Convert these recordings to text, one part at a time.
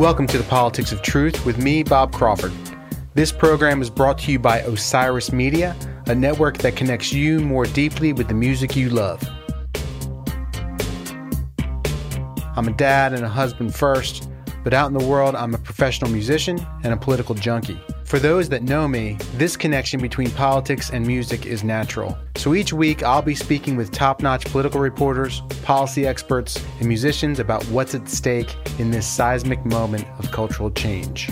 Welcome to the Politics of Truth with me, Bob Crawford. This program is brought to you by Osiris Media, a network that connects you more deeply with the music you love. I'm a dad and a husband first, but out in the world, I'm a professional musician and a political junkie. For those that know me, this connection between politics and music is natural. So each week, I'll be speaking with top notch political reporters, policy experts, and musicians about what's at stake in this seismic moment of cultural change.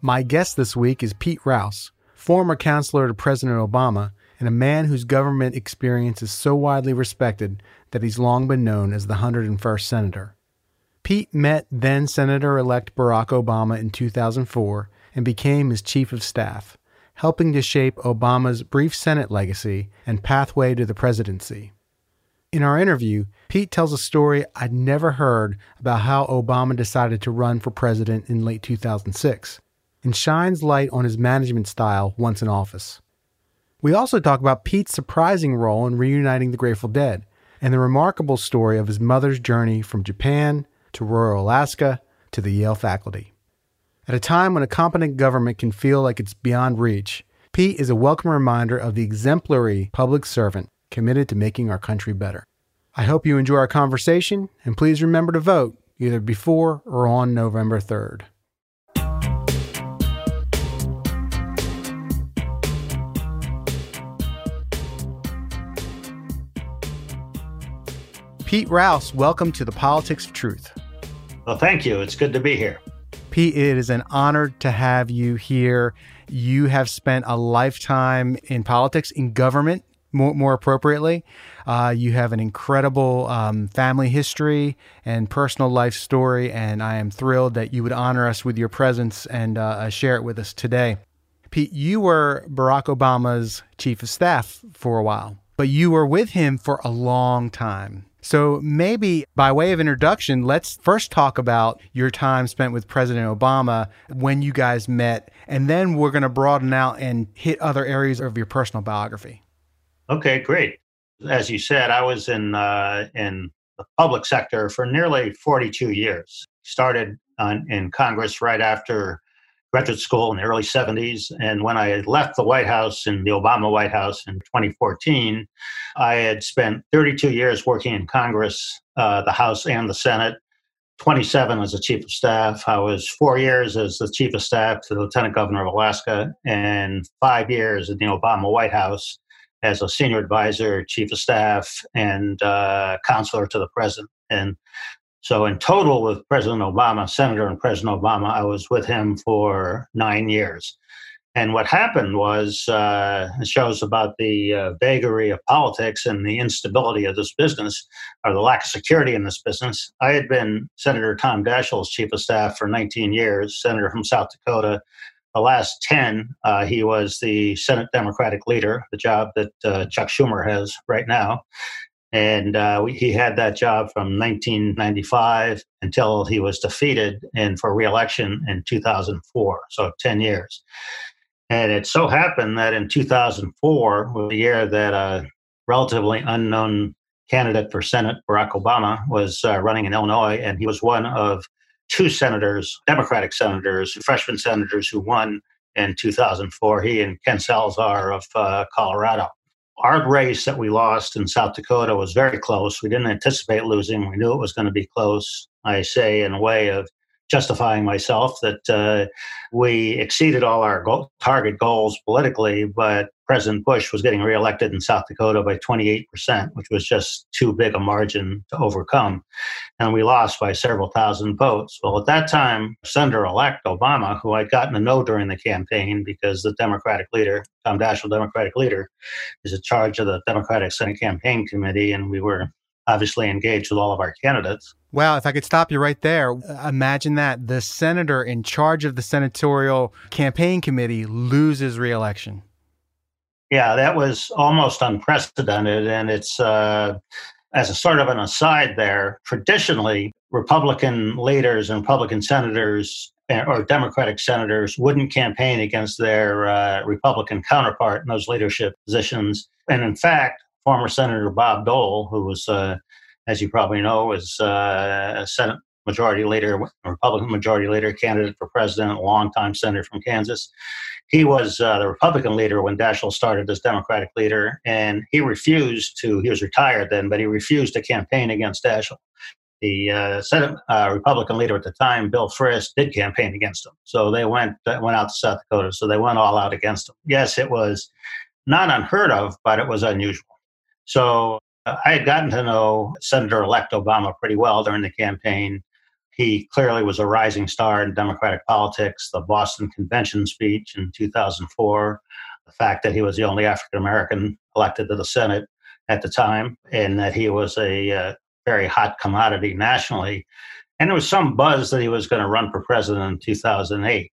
My guest this week is Pete Rouse, former counselor to President Obama and a man whose government experience is so widely respected that he's long been known as the 101st Senator. Pete met then Senator elect Barack Obama in 2004 and became his chief of staff, helping to shape Obama's brief Senate legacy and pathway to the presidency. In our interview, Pete tells a story I'd never heard about how Obama decided to run for president in late 2006 and shines light on his management style once in office. We also talk about Pete's surprising role in reuniting the Grateful Dead and the remarkable story of his mother's journey from Japan to rural Alaska to the Yale faculty. At a time when a competent government can feel like it's beyond reach, Pete is a welcome reminder of the exemplary public servant committed to making our country better. I hope you enjoy our conversation, and please remember to vote either before or on November 3rd. Pete Rouse, welcome to the Politics of Truth. Well, thank you. It's good to be here. Pete, it is an honor to have you here. You have spent a lifetime in politics, in government, more, more appropriately. Uh, you have an incredible um, family history and personal life story, and I am thrilled that you would honor us with your presence and uh, uh share it with us today. Pete, you were Barack Obama's chief of staff for a while, but you were with him for a long time. So, maybe by way of introduction, let's first talk about your time spent with President Obama when you guys met, and then we're going to broaden out and hit other areas of your personal biography. Okay, great. As you said, I was in uh, in the public sector for nearly 42 years. Started on, in Congress right after graduate school in the early 70s. And when I left the White House in the Obama White House in 2014, I had spent 32 years working in Congress, uh, the House and the Senate. 27 as the chief of staff. I was four years as the chief of staff to the lieutenant governor of Alaska, and five years in the Obama White House as a senior advisor, chief of staff, and uh, counselor to the president. And so, in total, with President Obama, Senator and President Obama, I was with him for nine years. And what happened was, uh, it shows about the uh, vagary of politics and the instability of this business, or the lack of security in this business. I had been Senator Tom Daschle's chief of staff for 19 years, senator from South Dakota. The last 10, uh, he was the Senate Democratic leader, the job that uh, Chuck Schumer has right now. And uh, he had that job from 1995 until he was defeated and for reelection in 2004, so 10 years. And it so happened that in 2004 was the year that a relatively unknown candidate for Senate, Barack Obama, was uh, running in Illinois, and he was one of two senators, Democratic senators, freshman senators who won in 2004. He and Ken Salazar of uh, Colorado our race that we lost in South Dakota was very close. We didn't anticipate losing. We knew it was going to be close. I say in a way of justifying myself that uh, we exceeded all our goal, target goals politically, but President Bush was getting reelected in South Dakota by 28%, which was just too big a margin to overcome. And we lost by several thousand votes. Well, at that time, Senator elect Obama, who I'd gotten to know during the campaign because the Democratic leader, Tom Daschle, Democratic leader, is in charge of the Democratic Senate Campaign Committee, and we were obviously engaged with all of our candidates. Wow, if I could stop you right there, imagine that the senator in charge of the senatorial campaign committee loses reelection. Yeah, that was almost unprecedented. And it's, uh, as a sort of an aside there, traditionally, Republican leaders and Republican senators eh, or Democratic senators wouldn't campaign against their uh, Republican counterpart in those leadership positions. And in fact, former Senator Bob Dole, who was, uh, as you probably know, was uh, a Senate Majority Leader, Republican Majority Leader, candidate for president, a longtime senator from Kansas. He was uh, the Republican leader when Daschle started as Democratic leader, and he refused to. He was retired then, but he refused to campaign against Daschle the uh, Senate uh, Republican leader at the time, Bill Frist, did campaign against him. So they went went out to South Dakota. So they went all out against him. Yes, it was not unheard of, but it was unusual. So uh, I had gotten to know Senator-elect Obama pretty well during the campaign. He clearly was a rising star in Democratic politics. The Boston Convention speech in 2004, the fact that he was the only African American elected to the Senate at the time, and that he was a uh, very hot commodity nationally. And there was some buzz that he was going to run for president in 2008.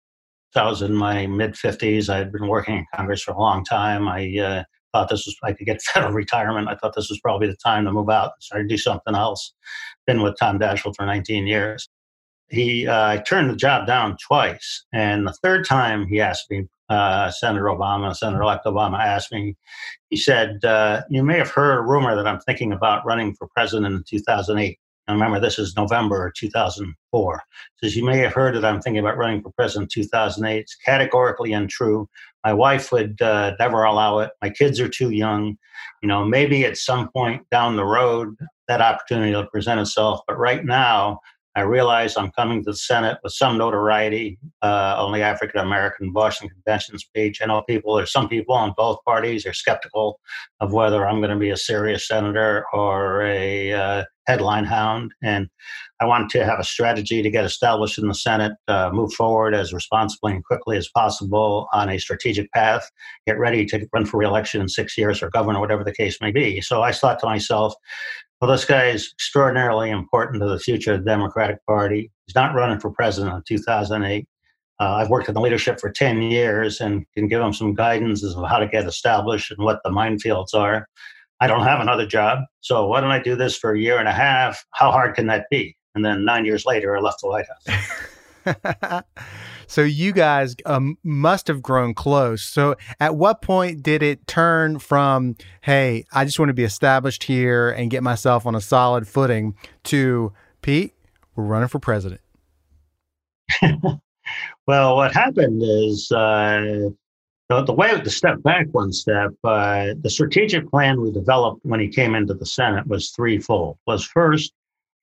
I was in my mid 50s. I had been working in Congress for a long time. I uh, thought this was, I could get federal retirement. I thought this was probably the time to move out and start to do something else. Been with Tom Daschle for 19 years. He uh, turned the job down twice. And the third time he asked me, uh, Senator Obama, Senator elect Obama asked me, he said, uh, You may have heard a rumor that I'm thinking about running for president in 2008. And remember, this is November 2004. He says, You may have heard that I'm thinking about running for president in 2008. It's categorically untrue. My wife would uh, never allow it. My kids are too young. You know, maybe at some point down the road, that opportunity will present itself. But right now, I realize I'm coming to the Senate with some notoriety, uh, only African American Boston Convention speech. I know people, there's some people on both parties are skeptical of whether I'm going to be a serious senator or a uh, headline hound. And I want to have a strategy to get established in the Senate, uh, move forward as responsibly and quickly as possible on a strategic path, get ready to run for reelection in six years or governor, whatever the case may be. So I thought to myself, well, this guy is extraordinarily important to the future of the Democratic Party. He's not running for president in 2008. Uh, I've worked in the leadership for 10 years and can give him some guidance as to how to get established and what the minefields are. I don't have another job, so why don't I do this for a year and a half? How hard can that be? And then nine years later, I left the White House. So you guys um, must have grown close. So at what point did it turn from, hey, I just want to be established here and get myself on a solid footing to, Pete, we're running for president? well, what happened is uh, the, the way to step back one step, uh, the strategic plan we developed when he came into the Senate was threefold. Was first,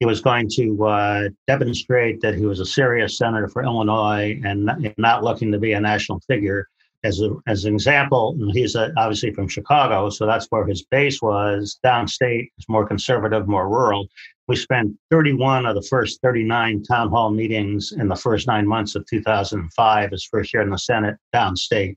he was going to uh, demonstrate that he was a serious senator for Illinois and not looking to be a national figure. As, a, as an example, he's a, obviously from Chicago, so that's where his base was. Downstate is more conservative, more rural. We spent 31 of the first 39 town hall meetings in the first nine months of 2005, his first year in the Senate, downstate.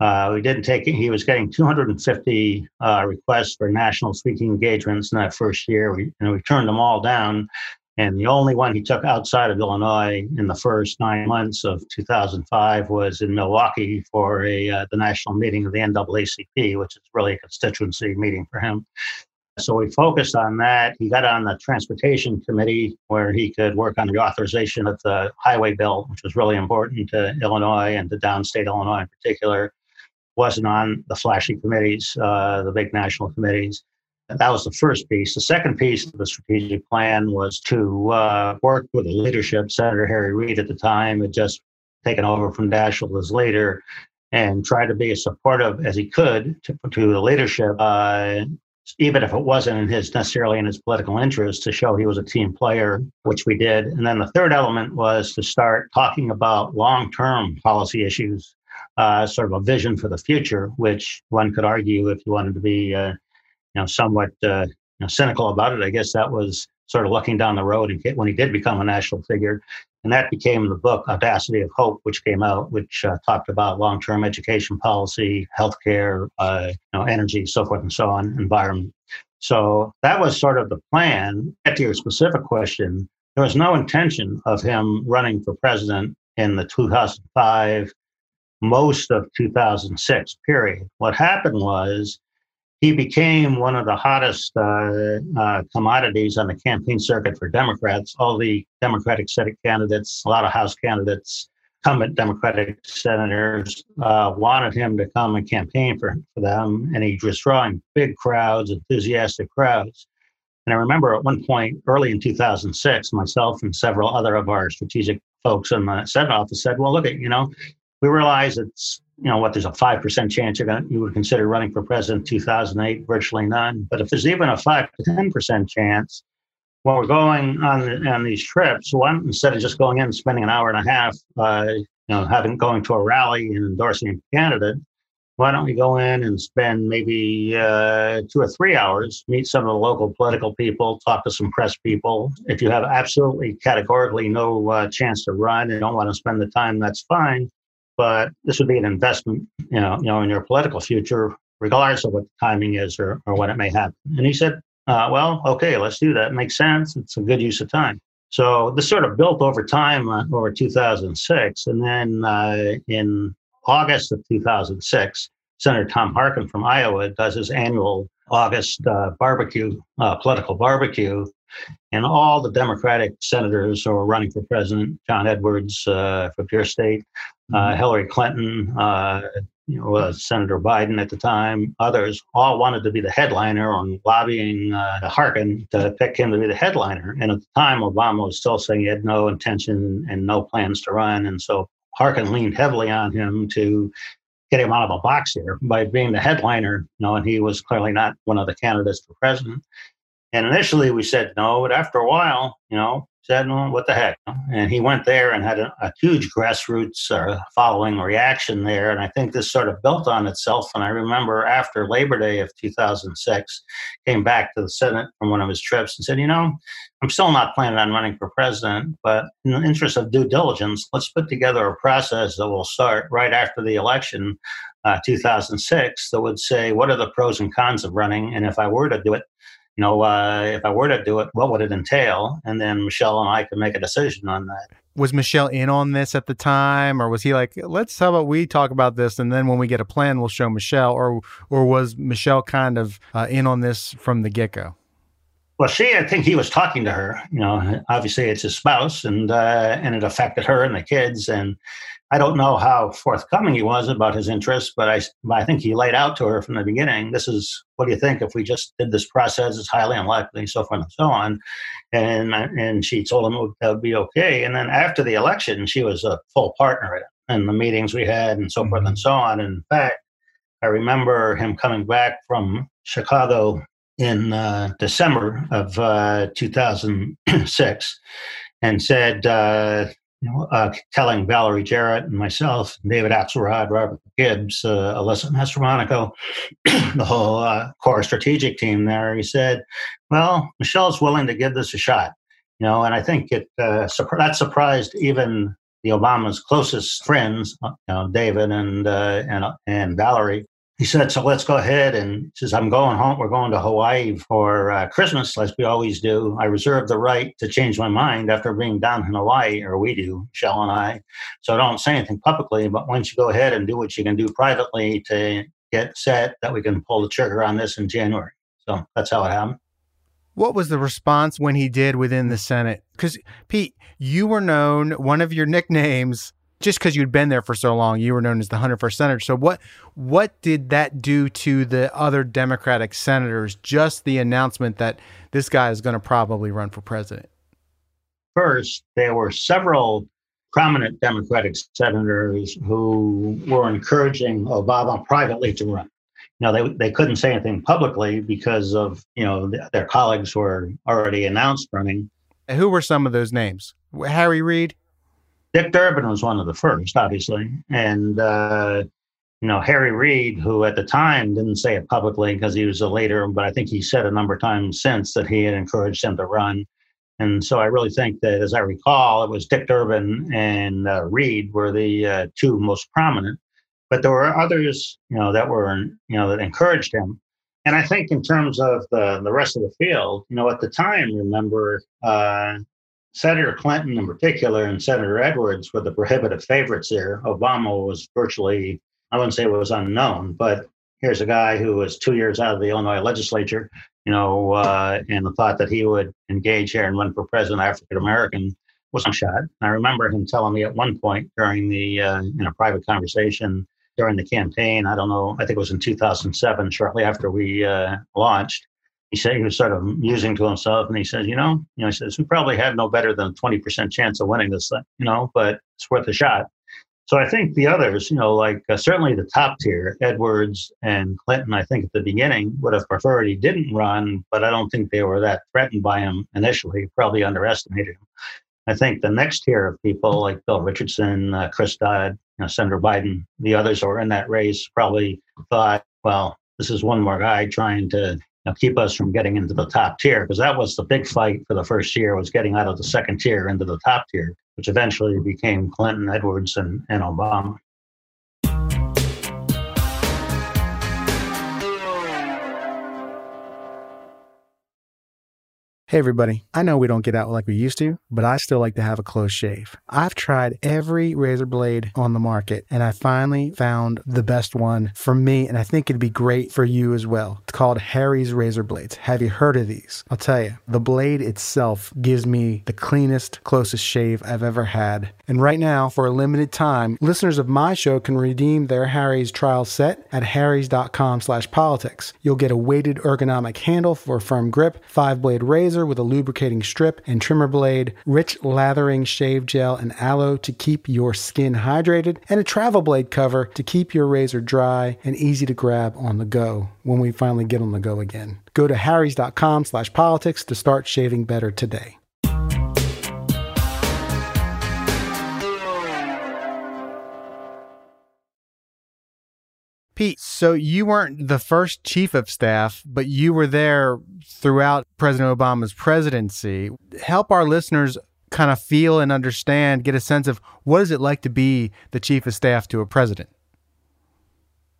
Uh, we didn't take. He was getting 250 uh, requests for national speaking engagements in that first year. We, and we turned them all down. And the only one he took outside of Illinois in the first nine months of 2005 was in Milwaukee for a uh, the national meeting of the NAACP, which is really a constituency meeting for him. So we focused on that. He got on the transportation committee where he could work on the authorization of the highway bill, which was really important to Illinois and to downstate Illinois in particular wasn't on the flashy committees, uh, the big national committees. That was the first piece. The second piece of the strategic plan was to uh, work with the leadership. Senator Harry Reid at the time had just taken over from Daschle as leader and try to be as supportive as he could to, to the leadership, uh, even if it wasn't in his necessarily in his political interest, to show he was a team player, which we did. And then the third element was to start talking about long-term policy issues uh, sort of a vision for the future, which one could argue, if you wanted to be, uh, you know, somewhat uh, you know, cynical about it, I guess that was sort of looking down the road and when he did become a national figure. And that became the book Audacity of Hope, which came out, which uh, talked about long-term education policy, healthcare, uh, you know, energy, so forth and so on, environment. So that was sort of the plan. To your specific question, there was no intention of him running for president in the 2005 most of 2006 period. What happened was he became one of the hottest uh, uh, commodities on the campaign circuit for Democrats. All the Democratic Senate candidates, a lot of House candidates incumbent Democratic senators uh, wanted him to come and campaign for, for them, and he was drawing big crowds, enthusiastic crowds. And I remember at one point early in 2006, myself and several other of our strategic folks in the Senate office said, well, look at, you know, we realize it's, you know, what, there's a 5% chance you're going you would consider running for president in 2008, virtually none. But if there's even a 5 to 10% chance, when we're going on on these trips, one instead of just going in and spending an hour and a half, uh, you know, having going to a rally and endorsing a candidate, why don't we go in and spend maybe uh, two or three hours, meet some of the local political people, talk to some press people. If you have absolutely categorically no uh, chance to run and don't want to spend the time, that's fine. But this would be an investment, you know, you know, in your political future, regardless of what the timing is or, or when it may happen. And he said, uh, well, okay, let's do that. It makes sense. It's a good use of time. So this sort of built over time, uh, over 2006. And then uh, in August of 2006, Senator Tom Harkin from Iowa does his annual August uh, barbecue, uh, political barbecue. And all the Democratic senators who are running for president, John Edwards uh, from your state, mm-hmm. Hillary Clinton, you know, uh, Senator Biden at the time, others all wanted to be the headliner on lobbying uh, Harkin to pick him to be the headliner. And at the time, Obama was still saying he had no intention and no plans to run. And so Harkin leaned heavily on him to get him out of a box here by being the headliner. You know, and he was clearly not one of the candidates for president. And initially we said no, but after a while, you know, said, well, what the heck? And he went there and had a, a huge grassroots uh, following reaction there. And I think this sort of built on itself. And I remember after Labor Day of 2006, came back to the Senate from one of his trips and said, you know, I'm still not planning on running for president, but in the interest of due diligence, let's put together a process that will start right after the election, uh, 2006, that would say, what are the pros and cons of running? And if I were to do it, you know, uh, if I were to do it, what would it entail? And then Michelle and I could make a decision on that. Was Michelle in on this at the time, or was he like, "Let's how about we talk about this, and then when we get a plan, we'll show Michelle," or or was Michelle kind of uh, in on this from the get go? Well, she, I think he was talking to her. You know, obviously it's his spouse, and uh, and it affected her and the kids, and I don't know how forthcoming he was about his interests, but I, I think he laid out to her from the beginning. This is what do you think if we just did this process? It's highly unlikely, so forth and so on. And and she told him that would be okay. And then after the election, she was a full partner in the meetings we had and so forth and mm-hmm. so on. And in fact, I remember him coming back from Chicago in uh, December of uh, 2006 and said, uh, you know, uh, telling Valerie Jarrett and myself, David Axelrod, Robert Gibbs, uh, Alyssa Mastromonaco, the whole uh, core strategic team there, he said, well, Michelle's willing to give this a shot. You know, and I think it uh, that surprised even the Obama's closest friends, uh, you know, David and uh, and and Valerie, he said, "So let's go ahead." And says, "I'm going home. We're going to Hawaii for uh, Christmas, as we always do. I reserve the right to change my mind after being down in Hawaii, or we do, Shell and I. So don't say anything publicly, but once you go ahead and do what you can do privately to get set, that we can pull the trigger on this in January. So that's how it happened." What was the response when he did within the Senate? Because Pete, you were known. One of your nicknames just because you'd been there for so long, you were known as the 101st senator. So what what did that do to the other Democratic senators? Just the announcement that this guy is going to probably run for president. First, there were several prominent Democratic senators who were encouraging Obama privately to run. You know, they they couldn't say anything publicly because of you know their colleagues were already announced running. Who were some of those names? Harry Reid. Dick Durbin was one of the first, obviously, and uh, you know Harry Reid, who at the time didn't say it publicly because he was a later, but I think he said a number of times since that he had encouraged him to run. And so I really think that, as I recall, it was Dick Durbin and uh, Reid were the uh, two most prominent. But there were others, you know, that were, you know, that encouraged him. And I think in terms of the the rest of the field, you know, at the time, remember, uh, Senator Clinton in particular and Senator Edwards were the prohibitive favorites here. Obama was virtually, I wouldn't say it was unknown, but here's a guy who was two years out of the Illinois legislature, you know, uh, and the thought that he would engage here and run for president, African American, was a shot. I remember him telling me at one point during the uh, in a private conversation during the campaign. I don't know. I think it was in 2007, shortly after we uh, launched. He said he was sort of musing to himself, and he says, "You know, you know, he says we probably have no better than a 20% chance of winning this thing, you know, but it's worth a shot." So I think the others, you know, like uh, certainly the top tier, Edwards and Clinton, I think at the beginning would have preferred he didn't run, but I don't think they were that threatened by him initially. Probably underestimated him. I think the next tier of people like Bill Richardson, uh, Chris Dodd, you know, Senator Biden, the others who were in that race probably thought, well, this is one more guy trying to know, keep us from getting into the top tier because that was the big fight for the first year was getting out of the second tier into the top tier, which eventually became Clinton, Edwards, and, and Obama. Hey, everybody. I know we don't get out like we used to, but I still like to have a close shave. I've tried every razor blade on the market, and I finally found the best one for me, and I think it'd be great for you as well. It's called Harry's Razor Blades. Have you heard of these? I'll tell you, the blade itself gives me the cleanest, closest shave I've ever had. And right now, for a limited time, listeners of my show can redeem their Harry's trial set at harrys.com slash politics. You'll get a weighted ergonomic handle for a firm grip, five blade razor, with a lubricating strip and trimmer blade, rich lathering shave gel and aloe to keep your skin hydrated, and a travel blade cover to keep your razor dry and easy to grab on the go when we finally get on the go again. Go to harrys.com slash politics to start shaving better today. Pete, so you weren't the first chief of staff, but you were there throughout President Obama's presidency. Help our listeners kind of feel and understand, get a sense of what is it like to be the chief of staff to a president?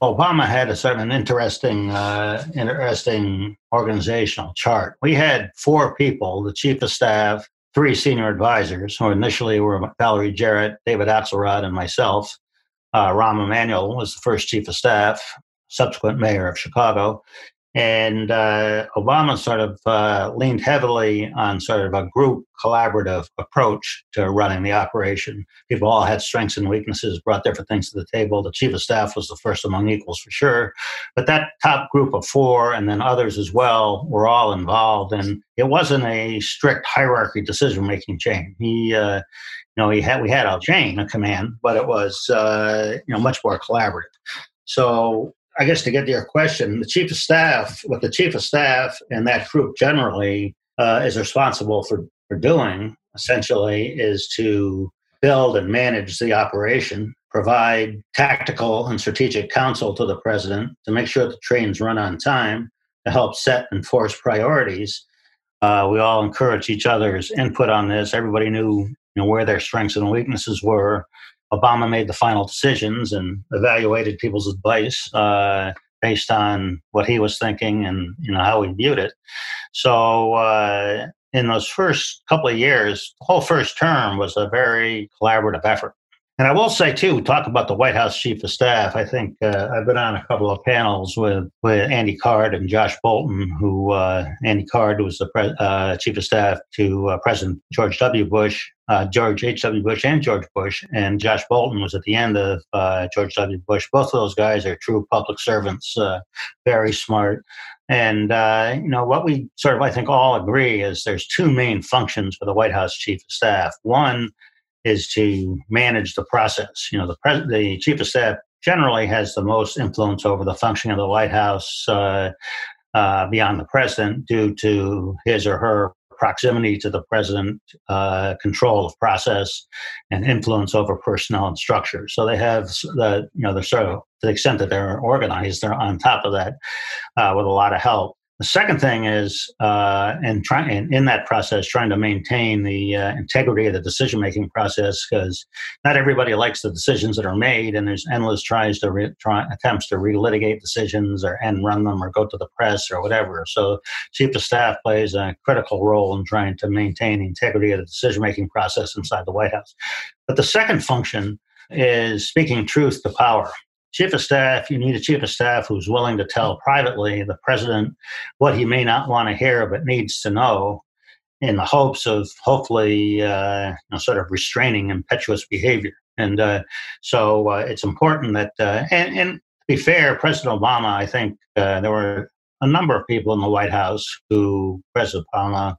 Obama had a certain interesting, uh, interesting organizational chart. We had four people: the chief of staff, three senior advisors, who initially were Valerie Jarrett, David Axelrod, and myself. Uh, Rahm Emanuel was the first chief of staff, subsequent mayor of Chicago. And uh, Obama sort of uh, leaned heavily on sort of a group collaborative approach to running the operation. People all had strengths and weaknesses, brought different things to the table. The chief of staff was the first among equals for sure. But that top group of four, and then others as well, were all involved. And it wasn't a strict hierarchy decision making chain. He, uh, you know, he had we had a chain of command, but it was uh, you know much more collaborative. So I guess to get to your question, the chief of staff, what the chief of staff and that group generally uh, is responsible for for doing essentially is to build and manage the operation, provide tactical and strategic counsel to the president to make sure the trains run on time, to help set and force priorities. Uh, we all encourage each other's input on this. Everybody knew you know, where their strengths and weaknesses were. Obama made the final decisions and evaluated people's advice uh, based on what he was thinking and you know how he viewed it. So uh, in those first couple of years, the whole first term was a very collaborative effort. And I will say too, talk about the White House chief of staff. I think uh, I've been on a couple of panels with with Andy Card and Josh Bolten. Who uh, Andy Card was the pre- uh, chief of staff to uh, President George W. Bush, uh, George H. W. Bush, and George Bush. And Josh Bolten was at the end of uh, George W. Bush. Both of those guys are true public servants, very smart. And you know what we sort of I think all agree is there's two main functions for the White House chief of staff. One is to manage the process. You know, the pres- the chief of staff generally has the most influence over the functioning of the White House uh, uh, beyond the president due to his or her proximity to the president, uh, control of process, and influence over personnel and structure. So they have the, you know, they're sort of, to the extent that they're organized, they're on top of that uh, with a lot of help. The second thing is, uh, and in that process, trying to maintain the uh, integrity of the decision making process because not everybody likes the decisions that are made, and there's endless tries to re- try, attempts to relitigate decisions or end run them or go to the press or whatever. So, chief of staff plays a critical role in trying to maintain the integrity of the decision making process inside the White House. But the second function is speaking truth to power chief of staff, you need a chief of staff who's willing to tell privately the president what he may not want to hear but needs to know. in the hopes of hopefully uh, you know, sort of restraining impetuous behavior. And uh, so uh, it's important that, uh, and, and, to be fair, President Obama, I think uh, there were a number of people in the White House who, President Obama,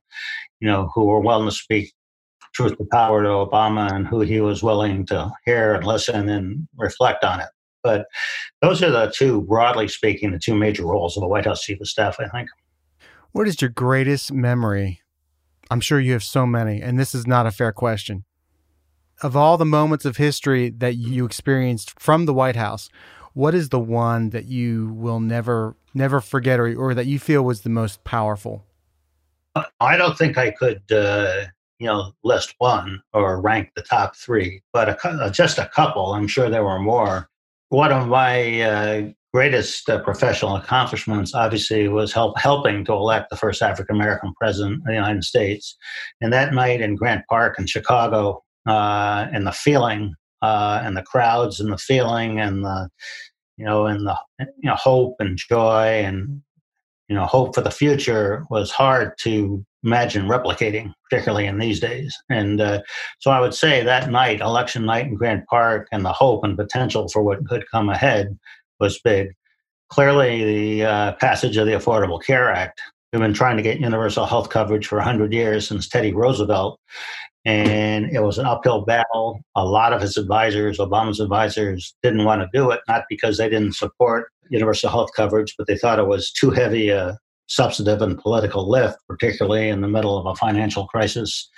you know, who were willing to speak truth to power to Obama and who he was willing to hear and listen and reflect on it. But those are the two, broadly speaking, the two major roles of the White House Chief of Staff, I think. What is your greatest memory? I'm sure you have so many, and this is not a fair question. Of all the moments of history that you experienced from the White House, what is the one that you will never never forget or, or that you feel was the most powerful? I don't think I could uh, you know list one or rank the top three, but a, uh, just a couple. I'm sure there were more. One of my uh, greatest uh, professional accomplishments, obviously, was help helping to elect the first African American president of the United States. And that night in Grant Park in Chicago, uh, and the feeling, uh, and the crowds, and the feeling, and the you know, and the you know hope and joy and you know hope for the future was hard to imagine replicating, particularly in these days. And uh, so I would say that night, election night in Grant Park, and the hope and potential for what could come ahead was big. Clearly, the uh, passage of the Affordable Care Act. We've been trying to get universal health coverage for 100 years since Teddy Roosevelt. And it was an uphill battle. A lot of his advisors, Obama's advisors, didn't want to do it, not because they didn't support universal health coverage, but they thought it was too heavy a substantive and political lift, particularly in the middle of a financial crisis,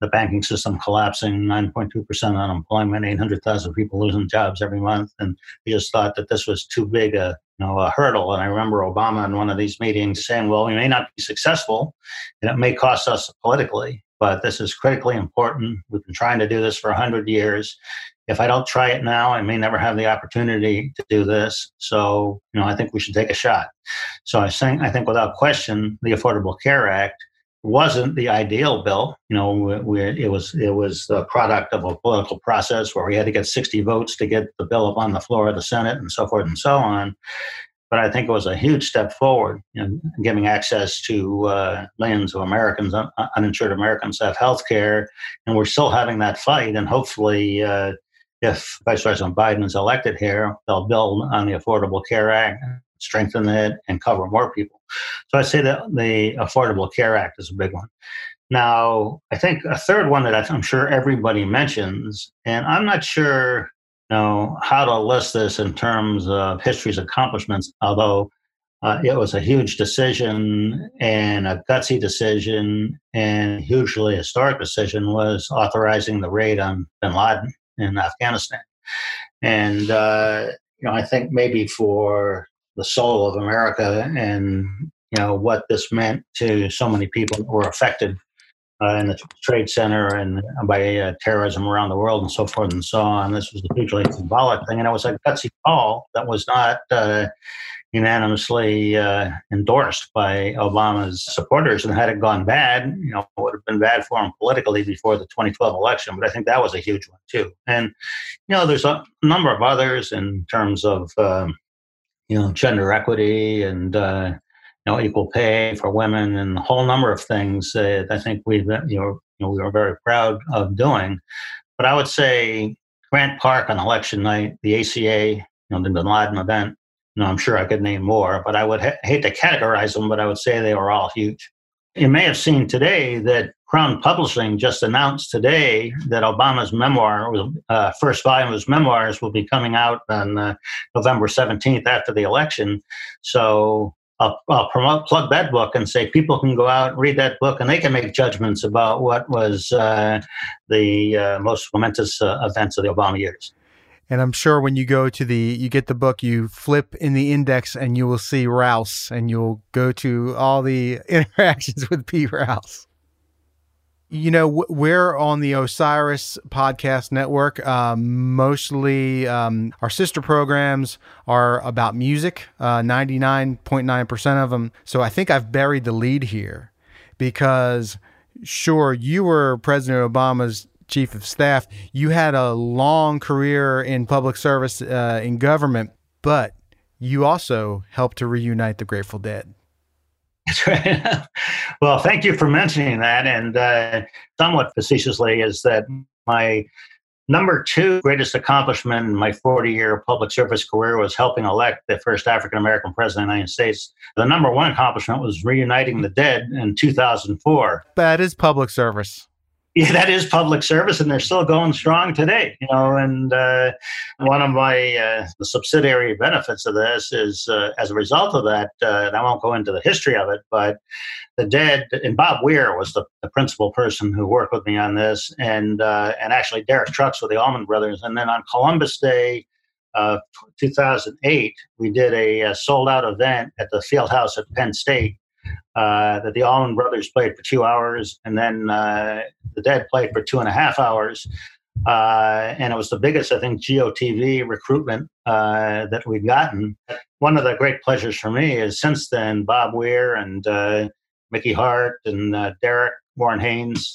the banking system collapsing, 9.2% unemployment, 800,000 people losing jobs every month. And we just thought that this was too big a, you know, a hurdle. And I remember Obama in one of these meetings saying, well, we may not be successful and it may cost us politically, but this is critically important. We've been trying to do this for 100 years if I don't try it now, I may never have the opportunity to do this. So, you know, I think we should take a shot. So I think, I think without question, the Affordable Care Act wasn't the ideal bill. You know, we, we, it was it was the product of a political process where we had to get 60 votes to get the bill up on the floor of the Senate and so forth and so on. But I think it was a huge step forward in giving access to uh, millions of Americans, un- uninsured Americans, have health care. And we're still having that fight. And hopefully, uh, if Vice President Biden is elected here, they'll build on the Affordable Care Act, strengthen it, and cover more people. So I'd say that the Affordable Care Act is a big one. Now, I think a third one that I'm sure everybody mentions, and I'm not sure you know how to list this in terms of history's accomplishments, although uh, it was a huge decision and a gutsy decision and hugely historic decision was authorizing the raid on bin Laden in Afghanistan. And, uh, you know, I think maybe for the soul of America and, you know, what this meant to so many people that were affected uh, in the Trade Center and by uh, terrorism around the world and so forth and so on. This was a hugely symbolic thing. And it was a gutsy call that was not uh, unanimously uh, endorsed by Obama's supporters. And had it gone bad, you know, it would have been bad for him politically before the 2012 election. But I think that was a huge one too. And you know, there's a number of others in terms of um, you know gender equity and uh, you know equal pay for women and a whole number of things that I think we've you know, you know we were very proud of doing. But I would say Grant Park on election night, the ACA, you know, the Bin Laden event, no, I'm sure I could name more, but I would ha- hate to categorize them, but I would say they were all huge. You may have seen today that Crown Publishing just announced today that Obama's memoir, uh, first volume of his memoirs, will be coming out on uh, November 17th after the election. So I'll, I'll, promote, plug that book and say people can go out and read that book and they can make judgments about what was uh, the uh, most momentous uh, events of the Obama years. And I'm sure when you go to the, you get the book, you flip in the index and you will see Rouse and you'll go to all the interactions with Pete Rouse. You know, we're on the Osiris Podcast Network. Um, mostly um, our sister programs are about music, uh, 99.9% of them. So I think I've buried the lead here because, sure, you were President Obama's chief of staff. You had a long career in public service uh, in government, but you also helped to reunite the Grateful Dead. That's right. well, thank you for mentioning that. And uh, somewhat facetiously, is that my number two greatest accomplishment in my 40 year public service career was helping elect the first African American president of the United States. The number one accomplishment was reuniting the dead in 2004. That is public service yeah, that is public service, and they're still going strong today. You know, and uh, one of my uh, subsidiary benefits of this is, uh, as a result of that, uh, and I won't go into the history of it, but the dead and Bob Weir was the, the principal person who worked with me on this, and uh, and actually Derek Trucks with the Allman Brothers, and then on Columbus Day. 2008, we did a, a sold out event at the field house at Penn State uh, that the Allman Brothers played for two hours, and then uh, the Dead played for two and a half hours. Uh, and it was the biggest, I think, GOTV recruitment uh, that we've gotten. One of the great pleasures for me is since then, Bob Weir and uh, Mickey Hart and Derek Warren Haynes,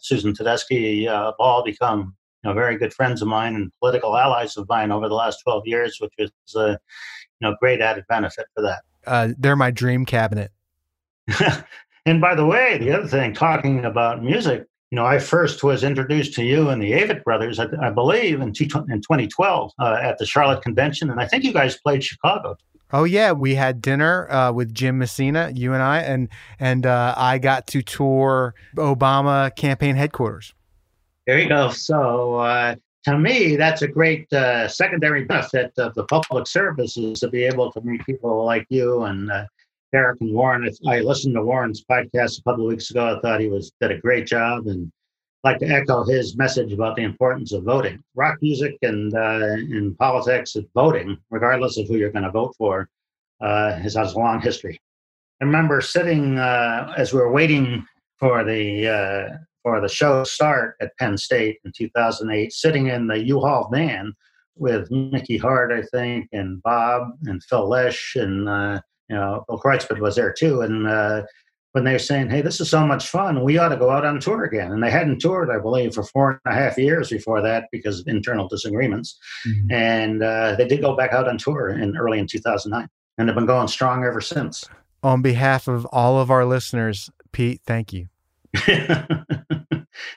Susan Tedeschi, have all become you know, very good friends of mine and political allies of mine over the last 12 years, which is a you know, great added benefit for that. Uh, they're my dream cabinet. and by the way, the other thing, talking about music, you know, I first was introduced to you and the Avett Brothers, I, I believe, in, two, in 2012 uh, at the Charlotte Convention, and I think you guys played Chicago. Oh yeah, we had dinner uh, with Jim Messina, you and I, and and uh, I got to tour Obama campaign headquarters. There you go. So uh, to me, that's a great uh, secondary benefit of the public service is to be able to meet people like you and uh, Derek and Warren. I, I, listened to Warren's podcast a couple of weeks ago. I thought he was did a great job, and I'd like to echo his message about the importance of voting. Rock music and uh, in politics, voting, regardless of who you're going to vote for, uh, has, has a long history. I remember sitting uh, as we were waiting for the uh, for the show start at Penn State in 2008, sitting in the U-Haul van with Mickey Hart, I think, and Bob and Phil Lesh and uh, you know, Bill Kreutzmann was there too. And uh, when they were saying, "Hey, this is so much fun, we ought to go out on tour again," and they hadn't toured, I believe, for four and a half years before that because of internal disagreements. Mm-hmm. And uh, they did go back out on tour in early in 2009, and they've been going strong ever since. On behalf of all of our listeners, Pete, thank you.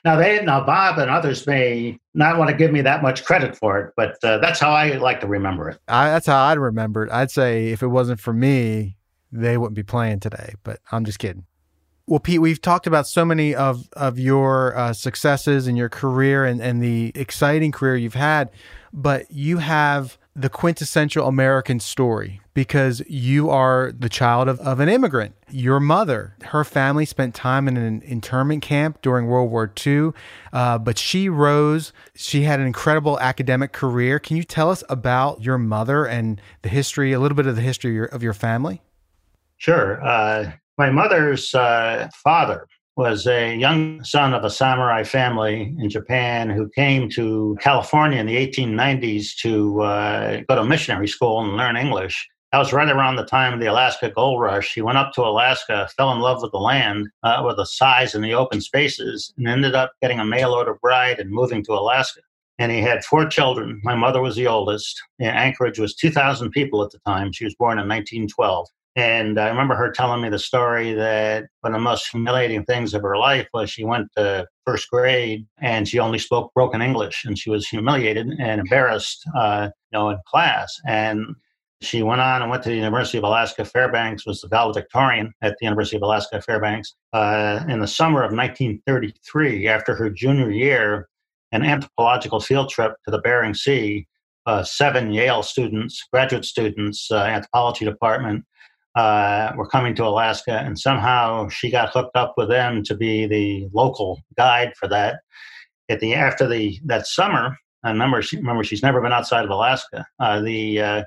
now they now Bob and others may not want to give me that much credit for it, but uh, that's how I like to remember it. I, that's how I'd remember it. I'd say if it wasn't for me, they wouldn't be playing today. But I'm just kidding. Well, Pete, we've talked about so many of of your uh, successes and your career and, and the exciting career you've had, but you have the quintessential American story because you are the child of, of an immigrant. Your mother, her family spent time in an internment camp during World War II, uh, but she rose. She had an incredible academic career. Can you tell us about your mother and the history, a little bit of the history of your, of your family? Sure. Uh, my mother's uh, father was a young son of a samurai family in Japan who came to California in the 1890s to uh, go to missionary school and learn English. That was right around the time of the Alaska Gold Rush. He went up to Alaska, fell in love with the land, uh, with the size and the open spaces, and ended up getting a mail order bride and moving to Alaska. And he had four children. My mother was the oldest. Anchorage was 2,000 people at the time. She was born in 1912. And I remember her telling me the story that one of the most humiliating things of her life was she went to first grade and she only spoke broken English and she was humiliated and embarrassed, uh, you know, in class. And she went on and went to the University of Alaska Fairbanks, was the valedictorian at the University of Alaska Fairbanks. Uh, in the summer of 1933, after her junior year, an anthropological field trip to the Bering Sea, uh, seven Yale students, graduate students, uh, anthropology department, uh, were coming to Alaska, and somehow she got hooked up with them to be the local guide for that. At the after the that summer, I remember she, remember she's never been outside of Alaska. Uh, the, uh,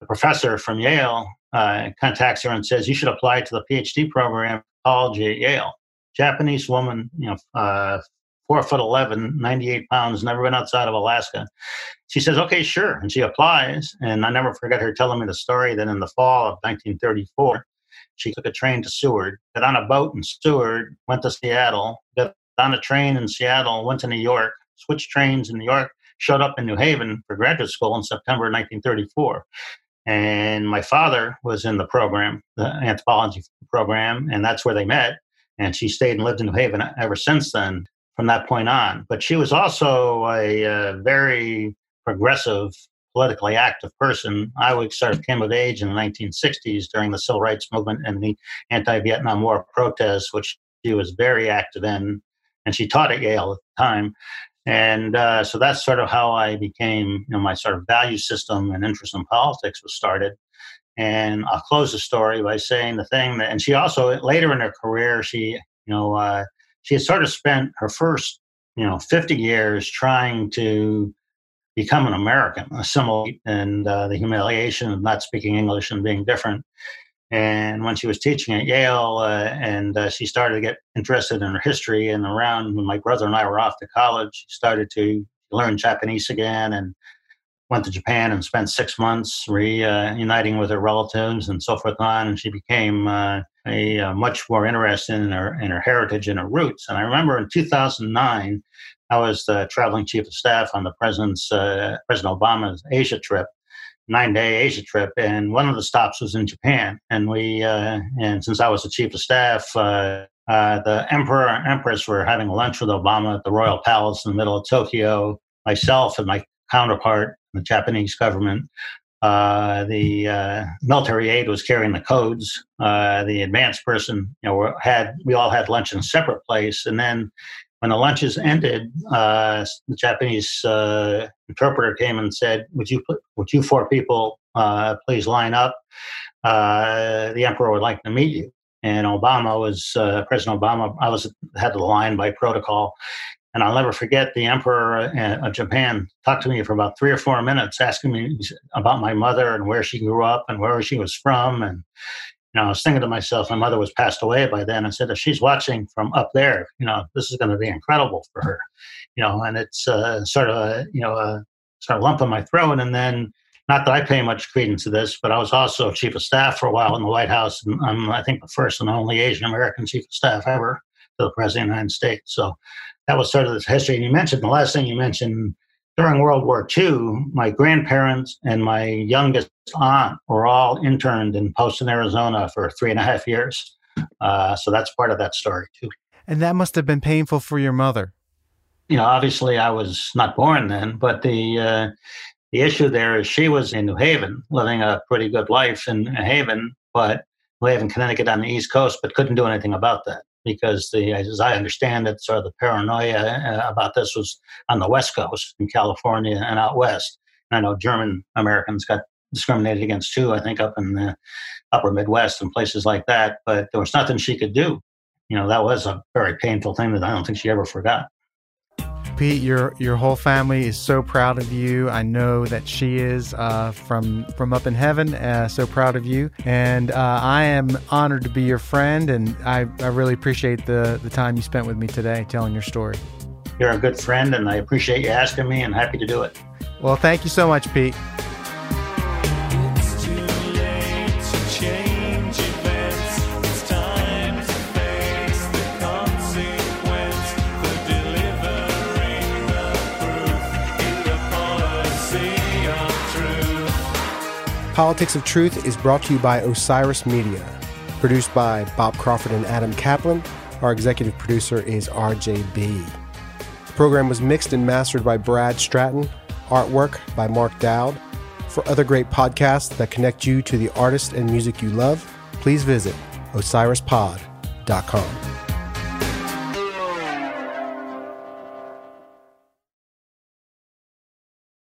the professor from Yale uh, contacts her and says you should apply to the PhD program at Yale. Japanese woman, you know, uh, four foot 11, 98 pounds, never been outside of Alaska. She says, okay, sure. And she applies. And I never forget her telling me the story that in the fall of 1934, she took a train to Seward, got on a boat in Seward, went to Seattle, got on a train in Seattle, went to New York, switched trains in New York, showed up in New Haven for graduate school in September 1934. And my father was in the program, the anthropology program, and that's where they met. And she stayed and lived in New Haven ever since then, from that point on. But she was also a, a uh, very progressive, politically active person. I would sort of came of age in the 1960s during the civil rights movement and the anti Vietnam War protests, which she was very active in. And she taught at Yale at the time. And uh, so that's sort of how I became, you know, my sort of value system and interest in politics was started. And I'll close the story by saying the thing that, and she also later in her career, she, you know, uh, she had sort of spent her first, you know, 50 years trying to become an American, assimilate, and uh, the humiliation of not speaking English and being different. And when she was teaching at Yale, uh, and uh, she started to get interested in her history, and around when my brother and I were off to college, she started to learn Japanese again and went to Japan and spent six months reuniting with her relatives and so forth on. And she became uh, a, uh, much more interested in her in her heritage and her roots. And I remember in 2009, I was the traveling chief of staff on the president's uh, President Obama's Asia trip, nine day Asia trip, and one of the stops was in Japan. And we, uh, and since I was the chief of staff, uh, uh, the emperor and empress were having lunch with Obama at the royal palace in the middle of Tokyo. Myself and my counterpart, the Japanese government, uh, the uh, military aide was carrying the codes. Uh, the advanced person, you know, had we all had lunch in a separate place, and then when the lunches ended, uh, the Japanese uh, interpreter came and said, "Would you would you four people uh, please line up? The emperor would like to meet you." And Obama was President Obama. I was had the line by protocol, and I'll never forget the emperor uh, of Japan talked to me for about three or four minutes, asking me about my mother and where she grew up and where she was from, and you know, I was thinking to myself, my mother was passed away by then. I said, if she's watching from up there, you know, this is going to be incredible for her, you know, and it's uh, sort of a, you know, a sort of lump in my throat. And then, not that I pay much credence to this, but I was also chief of staff for a while in the White House. And I'm, I think, the first and only Asian American chief of staff ever to the President of the United States. So that was sort of the history. And you mentioned the last thing you mentioned during World War II, my grandparents and my youngest aunt were all interned in Poston, Arizona for three and a half years. Uh, so that's part of that story, too. And that must have been painful for your mother. You know, obviously I was not born then, but the uh, the issue there is she was in New Haven, living a pretty good life in New Haven, but New Haven, Connecticut on the East Coast, but couldn't do anything about that because the, as I understand it, sort of the paranoia uh, about this was on the West Coast in California and out west. And I know German Americans got discriminated against too. I think up in the Upper Midwest and places like that. But there was nothing she could do. You know, that was a very painful thing that I don't think she ever forgot. Pete, your your whole family is so proud of you. I know that she is uh, from from up in heaven. Uh, so proud of you, and uh, I am honored to be your friend. And I, I really appreciate the the time you spent with me today, telling your story. You're a good friend, and I appreciate you asking me. And happy to do it. Well, thank you so much, Pete. Politics of Truth is brought to you by Osiris Media. Produced by Bob Crawford and Adam Kaplan. Our executive producer is RJB. The program was mixed and mastered by Brad Stratton. Artwork by Mark Dowd. For other great podcasts that connect you to the artist and music you love, please visit osirispod.com.